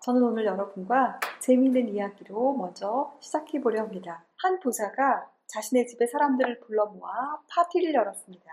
저는 오늘 여러분과 재미있는 이야기로 먼저 시작해 보려 합니다. 한 부자가 자신의 집에 사람들을 불러 모아 파티를 열었습니다.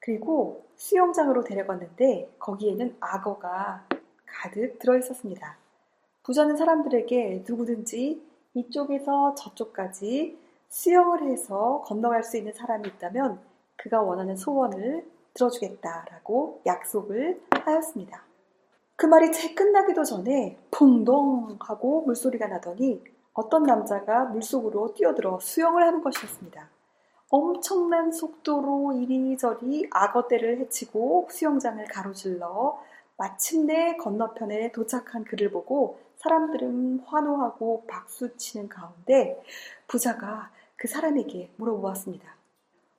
그리고 수영장으로 데려갔는데 거기에는 악어가 가득 들어 있었습니다. 부자는 사람들에게 누구든지 이쪽에서 저쪽까지 수영을 해서 건너갈 수 있는 사람이 있다면 그가 원하는 소원을 들어주겠다라고 약속을 하였습니다. 그 말이 채 끝나기도 전에 퐁동 하고 물소리가 나더니 어떤 남자가 물속으로 뛰어들어 수영을 하는 것이었습니다. 엄청난 속도로 이리저리 악어떼를 해치고 수영장을 가로질러 마침내 건너편에 도착한 그를 보고 사람들은 환호하고 박수치는 가운데 부자가 그 사람에게 물어보았습니다.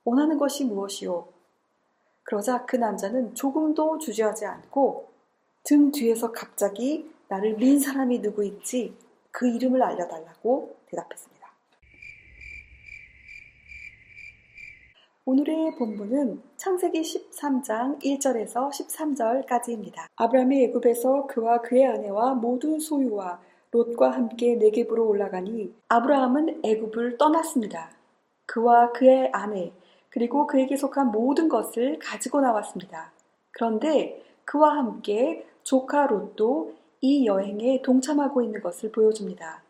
원하는 것이 무엇이오? 그러자 그 남자는 조금도 주저하지 않고 등 뒤에서 갑자기 나를 민 사람이 누구인지 그 이름을 알려달라고 대답했습니다. 오늘의 본문은 창세기 13장 1절에서 13절까지입니다. 아브라함이 애굽에서 그와 그의 아내와 모든 소유와 롯과 함께 네겝으로 올라가니 아브라함은 애굽을 떠났습니다. 그와 그의 아내 그리고 그에게 속한 모든 것을 가지고 나왔습니다. 그런데 그와 함께 조카 롯도 이 여행에 동참하고 있는 것을 보여줍니다.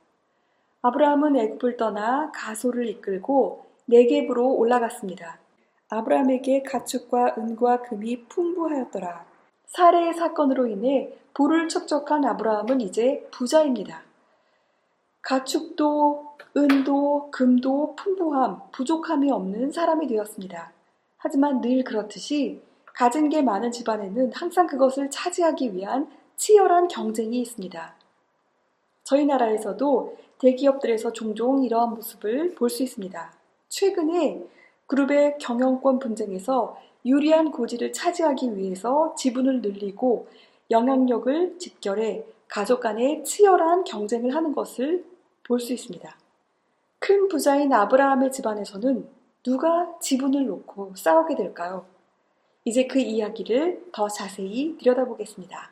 아브라함은 애굽을 떠나 가소를 이끌고 네겝으로 올라갔습니다. 아브라함에게 가축과 은과 금이 풍부하였더라. 살해의 사건으로 인해 부를 척척한 아브라함은 이제 부자입니다. 가축도 은도 금도 풍부함, 부족함이 없는 사람이 되었습니다. 하지만 늘 그렇듯이 가진 게 많은 집안에는 항상 그것을 차지하기 위한 치열한 경쟁이 있습니다. 저희 나라에서도 대기업들에서 종종 이러한 모습을 볼 수 있습니다. 최근에 그룹의 경영권 분쟁에서 유리한 고지를 차지하기 위해서 지분을 늘리고 영향력을 집결해 가족 간의 치열한 경쟁을 하는 것을 볼 수 있습니다. 큰 부자인 아브라함의 집안에서는 누가 지분을 놓고 싸우게 될까요? 이제 그 이야기를 더 자세히 들여다보겠습니다.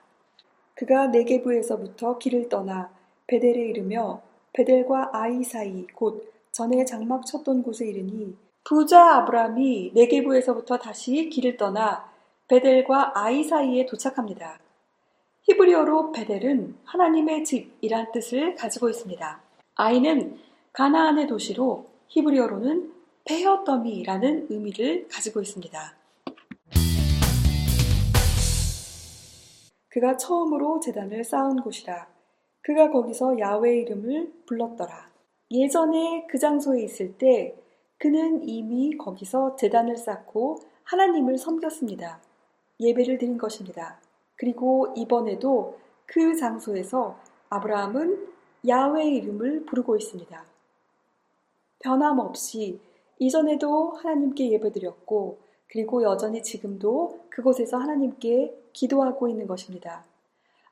그가 네게부에서부터 길을 떠나 베델에 이르며 베델과 아이 사이 곧 전에 장막 쳤던 곳에 이르니 부자 아브라함이 네게부에서부터 다시 길을 떠나 베델과 아이 사이에 도착합니다. 히브리어로 베델은 하나님의 집이란 뜻을 가지고 있습니다. 아이는 가나안의 도시로 히브리어로는 페어더미라는 의미를 가지고 있습니다. 그가 처음으로 재단을 쌓은 곳이라. 그가 거기서 야외 이름을 불렀더라. 예전에 그 장소에 있을 때 그는 이미 거기서 재단을 쌓고 하나님을 섬겼습니다. 예배를 드린 것입니다. 그리고 이번에도 그 장소에서 아브라함은 야외 이름을 부르고 있습니다. 변함없이 이전에도 하나님께 예배드렸고 그리고 여전히 지금도 그곳에서 하나님께 기도하고 있는 것입니다.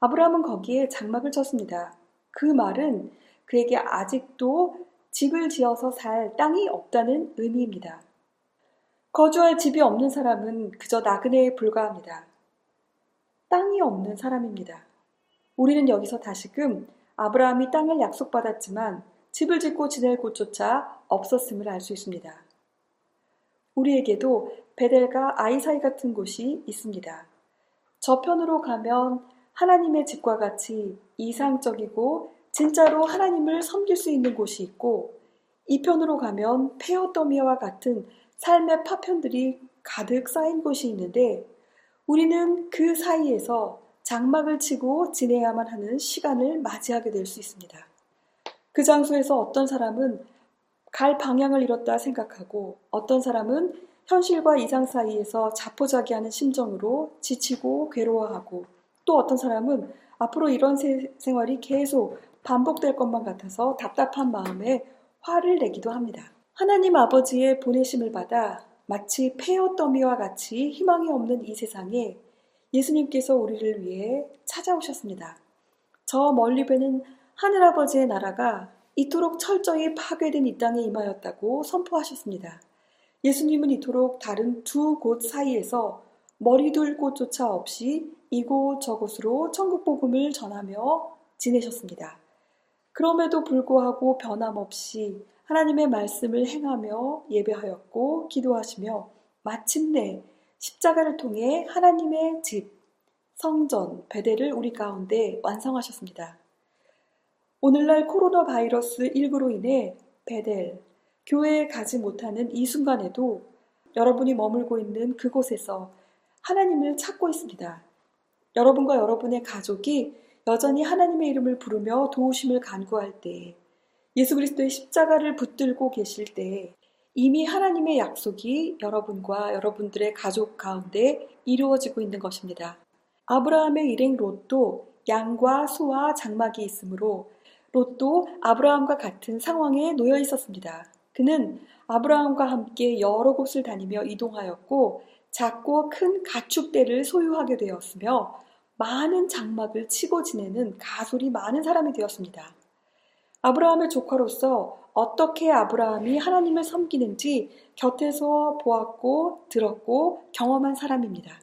아브라함은 거기에 장막을 쳤습니다. 그 말은 그에게 아직도 집을 지어서 살 땅이 없다는 의미입니다. 거주할 집이 없는 사람은 그저 나그네에 불과합니다. 땅이 없는 사람입니다. 우리는 여기서 다시금 아브라함이 땅을 약속받았지만 집을 짓고 지낼 곳조차 없었음을 알 수 있습니다. 우리에게도 베델과 아이 사이 같은 곳이 있습니다. 저편으로 가면 하나님의 집과 같이 이상적이고 진짜로 하나님을 섬길 수 있는 곳이 있고 이편으로 가면 페어더미와 같은 삶의 파편들이 가득 쌓인 곳이 있는데 우리는 그 사이에서 장막을 치고 지내야만 하는 시간을 맞이하게 될 수 있습니다. 그 장소에서 어떤 사람은 갈 방향을 잃었다 생각하고 어떤 사람은 현실과 이상 사이에서 자포자기하는 심정으로 지치고 괴로워하고 또 어떤 사람은 앞으로 이런 생활이 계속 반복될 것만 같아서 답답한 마음에 화를 내기도 합니다. 하나님 아버지의 보내심을 받아 마치 폐허 더미와 같이 희망이 없는 이 세상에 예수님께서 우리를 위해 찾아오셨습니다. 저 멀리 뵈는 하늘아버지의 나라가 이토록 철저히 파괴된 이 땅에 임하였다고 선포하셨습니다. 예수님은 이토록 다른 두 곳 사이에서 머리둘 곳조차 없이 이곳 저곳으로 천국 복음을 전하며 지내셨습니다. 그럼에도 불구하고 변함없이 하나님의 말씀을 행하며 예배하였고 기도하시며 마침내 십자가를 통해 하나님의 집, 성전, 베델을 우리 가운데 완성하셨습니다. 오늘날 코로나 바이러스 19로 인해 베델, 교회에 가지 못하는 이 순간에도 여러분이 머물고 있는 그곳에서 하나님을 찾고 있습니다. 여러분과 여러분의 가족이 여전히 하나님의 이름을 부르며 도우심을 간구할 때, 예수 그리스도의 십자가를 붙들고 계실 때, 이미 하나님의 약속이 여러분과 여러분들의 가족 가운데 이루어지고 있는 것입니다. 아브라함의 일행 롯도 양과 소와 장막이 있으므로 롯도 아브라함과 같은 상황에 놓여 있었습니다. 그는 아브라함과 함께 여러 곳을 다니며 이동하였고 작고 큰 가축대를 소유하게 되었으며 많은 장막을 치고 지내는 가솔이 많은 사람이 되었습니다. 아브라함의 조카로서 어떻게 아브라함이 하나님을 섬기는지 곁에서 보았고 들었고 경험한 사람입니다.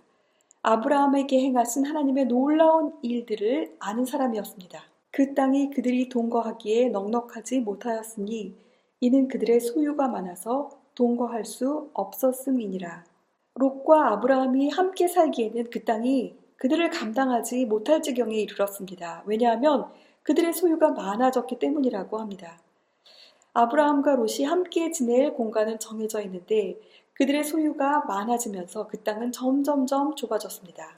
아브라함에게 행하신 하나님의 놀라운 일들을 아는 사람이었습니다. 그 땅이 그들이 동거하기에 넉넉하지 못하였으니 이는 그들의 소유가 많아서 동거할 수 없었음이니라. 롯과 아브라함이 함께 살기에는 그 땅이 그들을 감당하지 못할 지경에 이르렀습니다. 왜냐하면 그들의 소유가 많아졌기 때문이라고 합니다. 아브라함과 롯이 함께 지낼 공간은 정해져 있는데 그들의 소유가 많아지면서 그 땅은 점점점 좁아졌습니다.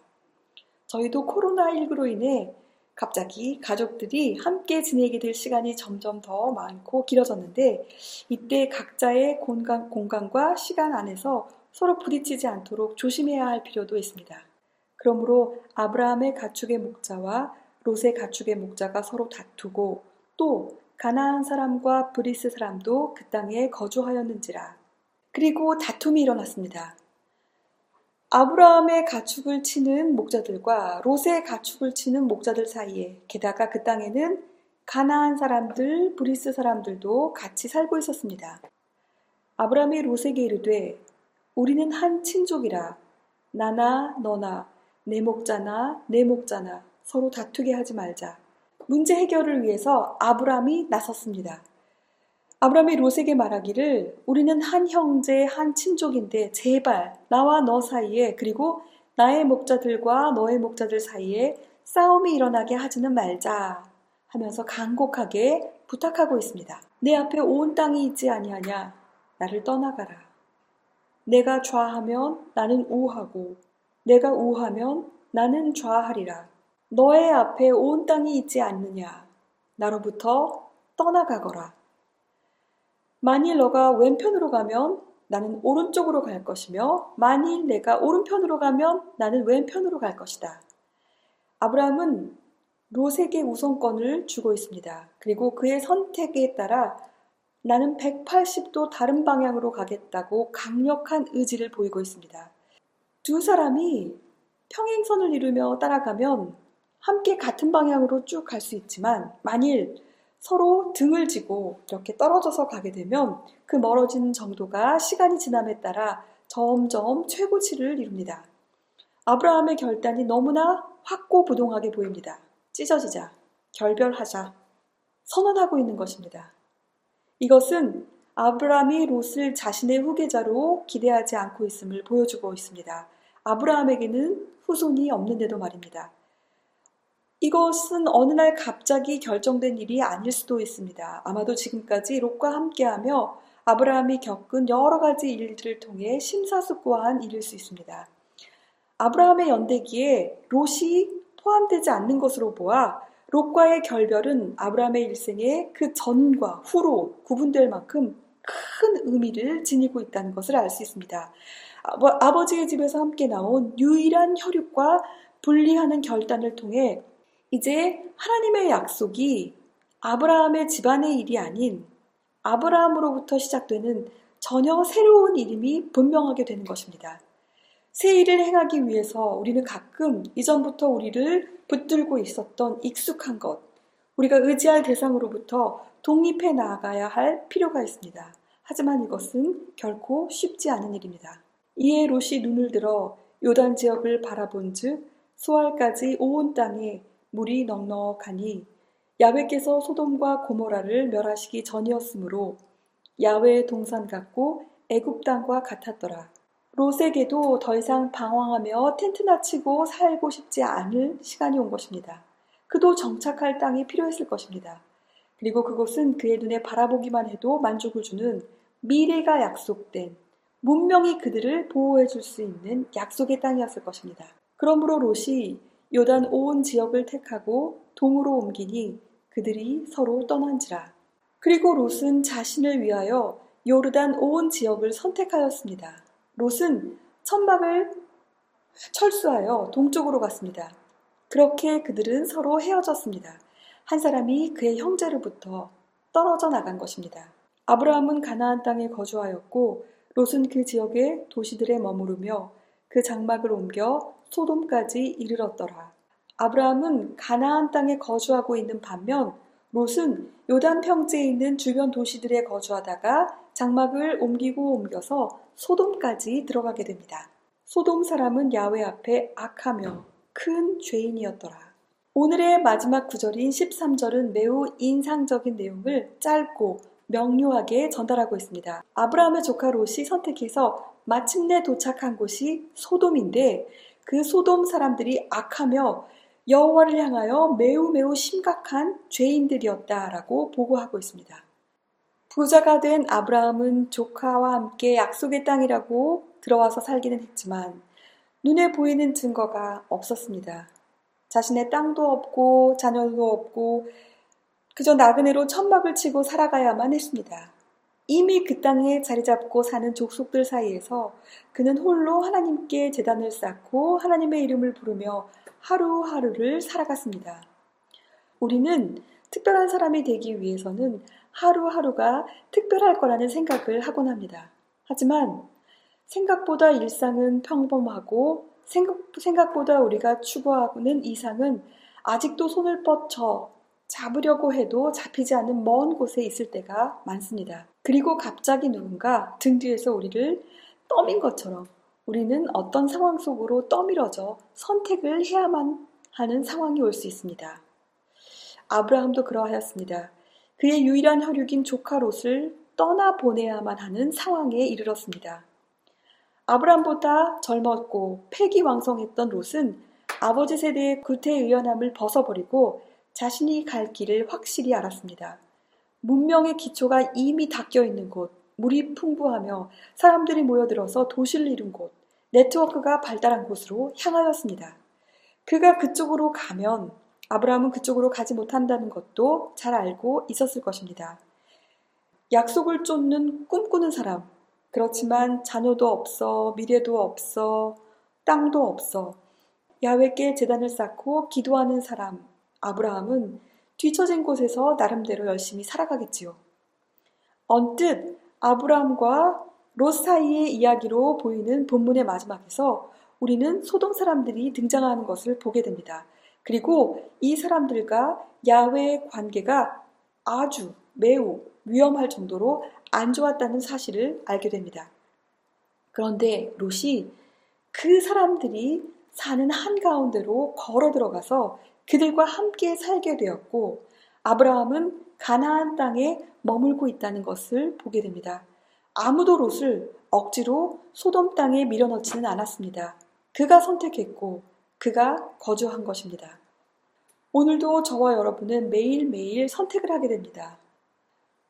저희도 코로나19로 인해 갑자기 가족들이 함께 지내게 될 시간이 점점 더 많고 길어졌는데 이때 각자의 공간, 공간과 시간 안에서 서로 부딪히지 않도록 조심해야 할 필요도 있습니다. 그러므로 아브라함의 가축의 목자와 롯의 가축의 목자가 서로 다투고 또 가나안 사람과 브리스 사람도 그 땅에 거주하였는지라. 그리고 다툼이 일어났습니다. 아브라함의 가축을 치는 목자들과 롯의 가축을 치는 목자들 사이에 게다가 그 땅에는 가나안 사람들, 브리스 사람들도 같이 살고 있었습니다. 아브라함이 롯에게 이르되 우리는 한 친족이라 나나 너나 내 목자나 네 목자나 서로 다투게 하지 말자. 문제 해결을 위해서 아브라함이 나섰습니다. 아브라함이 롯에게 말하기를 우리는 한 형제, 한 친족인데 제발 나와 너 사이에 그리고 나의 목자들과 너의 목자들 사이에 싸움이 일어나게 하지는 말자 하면서 간곡하게 부탁하고 있습니다. 내 앞에 온 땅이 있지 아니하냐? 나를 떠나가라. 내가 좌하면 나는 우하고 내가 우하면 나는 좌하리라. 너의 앞에 온 땅이 있지 않느냐? 나로부터 떠나가거라. 만일 너가 왼편으로 가면 나는 오른쪽으로 갈 것이며 만일 내가 오른편으로 가면 나는 왼편으로 갈 것이다. 아브라함은 롯에게 우선권을 주고 있습니다. 그리고 그의 선택에 따라 나는 180도 다른 방향으로 가겠다고 강력한 의지를 보이고 있습니다. 두 사람이 평행선을 이루며 따라가면 함께 같은 방향으로 쭉 갈 수 있지만 만일 서로 등을 지고 이렇게 떨어져서 가게 되면 그 멀어진 정도가 시간이 지남에 따라 점점 최고치를 이룹니다. 아브라함의 결단이 너무나 확고부동하게 보입니다. 찢어지자, 결별하자, 선언하고 있는 것입니다. 이것은 아브라함이 롯을 자신의 후계자로 기대하지 않고 있음을 보여주고 있습니다. 아브라함에게는 후손이 없는데도 말입니다. 이것은 어느 날 갑자기 결정된 일이 아닐 수도 있습니다. 아마도 지금까지 롯과 함께하며 아브라함이 겪은 여러 가지 일들을 통해 심사숙고한 일일 수 있습니다. 아브라함의 연대기에 롯이 포함되지 않는 것으로 보아 롯과의 결별은 아브라함의 일생에 그 전과 후로 구분될 만큼 큰 의미를 지니고 있다는 것을 알 수 있습니다. 아버지의 집에서 함께 나온 유일한 혈육과 분리하는 결단을 통해 이제 하나님의 약속이 아브라함의 집안의 일이 아닌 아브라함으로부터 시작되는 전혀 새로운 이름이 분명하게 되는 것입니다. 새 일을 행하기 위해서 우리는 가끔 이전부터 우리를 붙들고 있었던 익숙한 것, 우리가 의지할 대상으로부터 독립해 나아가야 할 필요가 있습니다. 하지만 이것은 결코 쉽지 않은 일입니다. 이에 롯이 눈을 들어 요단 지역을 바라본 즉 소알까지 온 땅에 물이 넉넉하니 야훼께서 소돔과 고모라를 멸하시기 전이었으므로 야훼의 동산 같고 애굽 땅과 같았더라. 롯에게도 더 이상 방황하며 텐트나 치고 살고 싶지 않을 시간이 온 것입니다. 그도 정착할 땅이 필요했을 것입니다. 그리고 그곳은 그의 눈에 바라보기만 해도 만족을 주는 미래가 약속된 문명이 그들을 보호해 줄 수 있는 약속의 땅이었을 것입니다. 그러므로 롯이 요단 온 지역을 택하고 동으로 옮기니 그들이 서로 떠난지라. 그리고 롯은 자신을 위하여 요르단 온 지역을 선택하였습니다. 롯은 천막을 철수하여 동쪽으로 갔습니다. 그렇게 그들은 서로 헤어졌습니다. 한 사람이 그의 형제로부터 떨어져 나간 것입니다. 아브라함은 가나안 땅에 거주하였고 롯은 그 지역의 도시들에 머무르며 그 장막을 옮겨 소돔까지 이르렀더라. 아브라함은 가나안 땅에 거주하고 있는 반면 롯은 요단 평지에 있는 주변 도시들에 거주하다가 장막을 옮기고 옮겨서 소돔까지 들어가게 됩니다. 소돔 사람은 야외 앞에 악하며 큰 죄인이었더라. 오늘의 마지막 구절인 13절은 매우 인상적인 내용을 짧고 명료하게 전달하고 있습니다. 아브라함의 조카 롯이 선택해서 마침내 도착한 곳이 소돔인데 그 소돔 사람들이 악하며 여호와를 향하여 매우 매우 심각한 죄인들이었다라고 보고하고 있습니다. 부자가 된 아브라함은 조카와 함께 약속의 땅이라고 들어와서 살기는 했지만 눈에 보이는 증거가 없었습니다. 자신의 땅도 없고 자녀도 없고 그저 나그네로 천막을 치고 살아가야만 했습니다. 이미 그 땅에 자리 잡고 사는 족속들 사이에서 그는 홀로 하나님께 재단을 쌓고 하나님의 이름을 부르며 하루하루를 살아갔습니다. 우리는 특별한 사람이 되기 위해서는 하루하루가 특별할 거라는 생각을 하곤 합니다. 하지만 생각보다 일상은 평범하고 생각, 보다 우리가 추구하는 이상은 아직도 손을 뻗쳐 잡으려고 해도 잡히지 않는 먼 곳에 있을 때가 많습니다. 그리고 갑자기 누군가 등 뒤에서 우리를 떠민 것처럼 우리는 어떤 상황 속으로 떠밀어져 선택을 해야만 하는 상황이 올 수 있습니다. 아브라함도 그러하였습니다. 그의 유일한 혈육인 조카 롯을 떠나보내야만 하는 상황에 이르렀습니다. 아브라함보다 젊었고 패기왕성했던 롯은 아버지 세대의 구태의연함을 벗어버리고 자신이 갈 길을 확실히 알았습니다. 문명의 기초가 이미 닦여 있는 곳, 물이 풍부하며 사람들이 모여들어서 도시를 이룬 곳, 네트워크가 발달한 곳으로 향하였습니다. 그가 그쪽으로 가면 아브라함은 그쪽으로 가지 못한다는 것도 잘 알고 있었을 것입니다. 약속을 쫓는 꿈꾸는 사람, 그렇지만 자녀도 없어, 미래도 없어, 땅도 없어. 야외께 재단을 쌓고 기도하는 사람, 아브라함은 뒤처진 곳에서 나름대로 열심히 살아가겠지요. 언뜻 아브라함과 롯 사이의 이야기로 보이는 본문의 마지막에서 우리는 소돔 사람들이 등장하는 것을 보게 됩니다. 그리고 이 사람들과 야외의 관계가 아주 매우 위험할 정도로 안 좋았다는 사실을 알게 됩니다. 그런데 롯이 그 사람들이 사는 한가운데로 걸어 들어가서 그들과 함께 살게 되었고 아브라함은 가나안 땅에 머물고 있다는 것을 보게 됩니다. 아무도 롯을 억지로 소돔 땅에 밀어넣지는 않았습니다. 그가 선택했고 그가 거주한 것입니다. 오늘도 저와 여러분은 매일매일 선택을 하게 됩니다.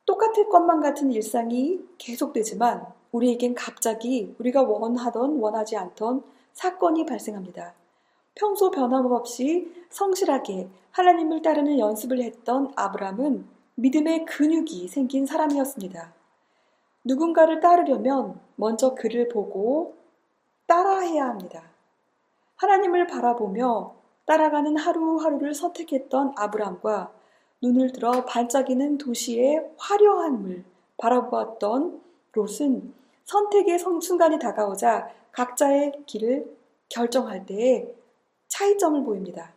똑같을 것만 같은 일상이 계속되지만 우리에겐 갑자기 우리가 원하던 원하지 않던 사건이 발생합니다. 평소 변함없이 성실하게 하나님을 따르는 연습을 했던 아브람은 믿음의 근육이 생긴 사람이었습니다. 누군가를 따르려면 먼저 그를 보고 따라해야 합니다. 하나님을 바라보며 따라가는 하루하루를 선택했던 아브람과 눈을 들어 반짝이는 도시의 화려한 물 바라보았던 롯은 선택의 순간이 다가오자 각자의 길을 결정할 때에 차이점을 보입니다.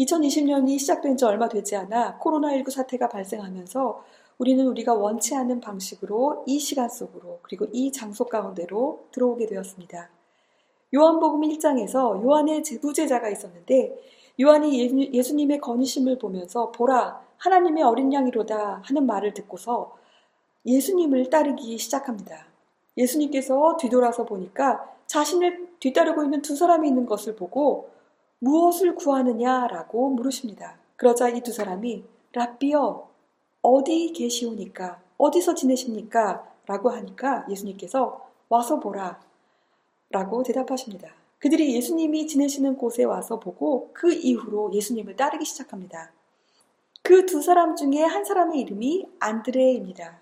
2020년이 시작된 지 얼마 되지 않아 코로나19 사태가 발생하면서 우리는 우리가 원치 않는 방식으로 이 시간 속으로 그리고 이 장소 가운데로 들어오게 되었습니다. 요한복음 1장에서 요한의 제부제자가 있었는데 요한이 예수님의 건의심을 보면서 보라 하나님의 어린 양이로다 하는 말을 듣고서 예수님을 따르기 시작합니다. 예수님께서 뒤돌아서 보니까 자신을 뒤따르고 있는 두 사람이 있는 것을 보고 무엇을 구하느냐라고 물으십니다. 그러자 이 두 사람이 라비어 어디 계시오니까 어디서 지내십니까? 라고 하니까 예수님께서 와서 보라 라고 대답하십니다. 그들이 예수님이 지내시는 곳에 와서 보고 그 이후로 예수님을 따르기 시작합니다. 그 두 사람 중에 한 사람의 이름이 안드레입니다.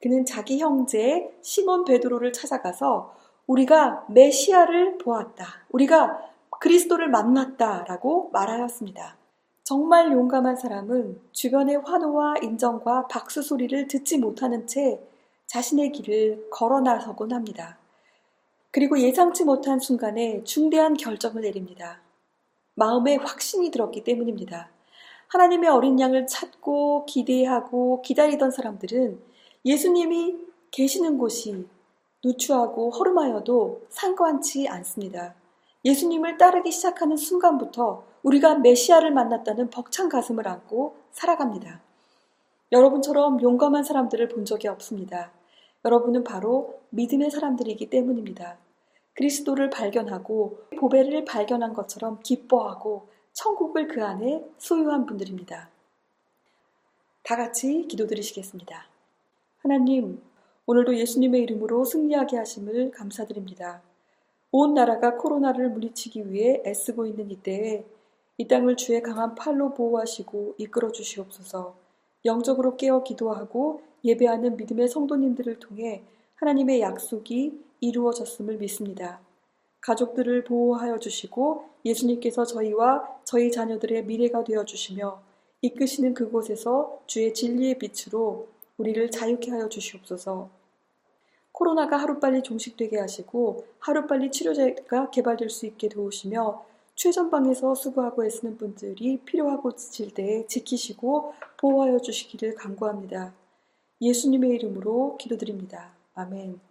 그는 자기 형제 시몬 베드로를 찾아가서 우리가 메시아를 보았다. 우리가 그리스도를 만났다라고 말하였습니다. 정말 용감한 사람은 주변의 환호와 인정과 박수 소리를 듣지 못하는 채 자신의 길을 걸어 나서곤 합니다. 그리고 예상치 못한 순간에 중대한 결정을 내립니다. 마음에 확신이 들었기 때문입니다. 하나님의 어린 양을 찾고 기대하고 기다리던 사람들은 예수님이 계시는 곳이 누추하고 허름하여도 상관치 않습니다. 예수님을 따르기 시작하는 순간부터 우리가 메시아를 만났다는 벅찬 가슴을 안고 살아갑니다. 여러분처럼 용감한 사람들을 본 적이 없습니다. 여러분은 바로 믿음의 사람들이기 때문입니다. 그리스도를 발견하고 보배를 발견한 것처럼 기뻐하고 천국을 그 안에 소유한 분들입니다. 다 같이 기도드리시겠습니다. 하나님, 오늘도 예수님의 이름으로 승리하게 하심을 감사드립니다. 온 나라가 코로나를 물리치기 위해 애쓰고 있는 이때에 이 땅을 주의 강한 팔로 보호하시고 이끌어 주시옵소서. 영적으로 깨어 기도하고 예배하는 믿음의 성도님들을 통해 하나님의 약속이 이루어졌음을 믿습니다. 가족들을 보호하여 주시고 예수님께서 저희와 저희 자녀들의 미래가 되어 주시며 이끄시는 그곳에서 주의 진리의 빛으로 우리를 자유케 하여 주시옵소서. 코로나가 하루빨리 종식되게 하시고 하루빨리 치료제가 개발될 수 있게 도우시며 최전방에서 수고하고 애쓰는 분들이 필요하고 지칠 때에 지키시고 보호하여 주시기를 간구합니다. 예수님의 이름으로 기도드립니다. 아멘.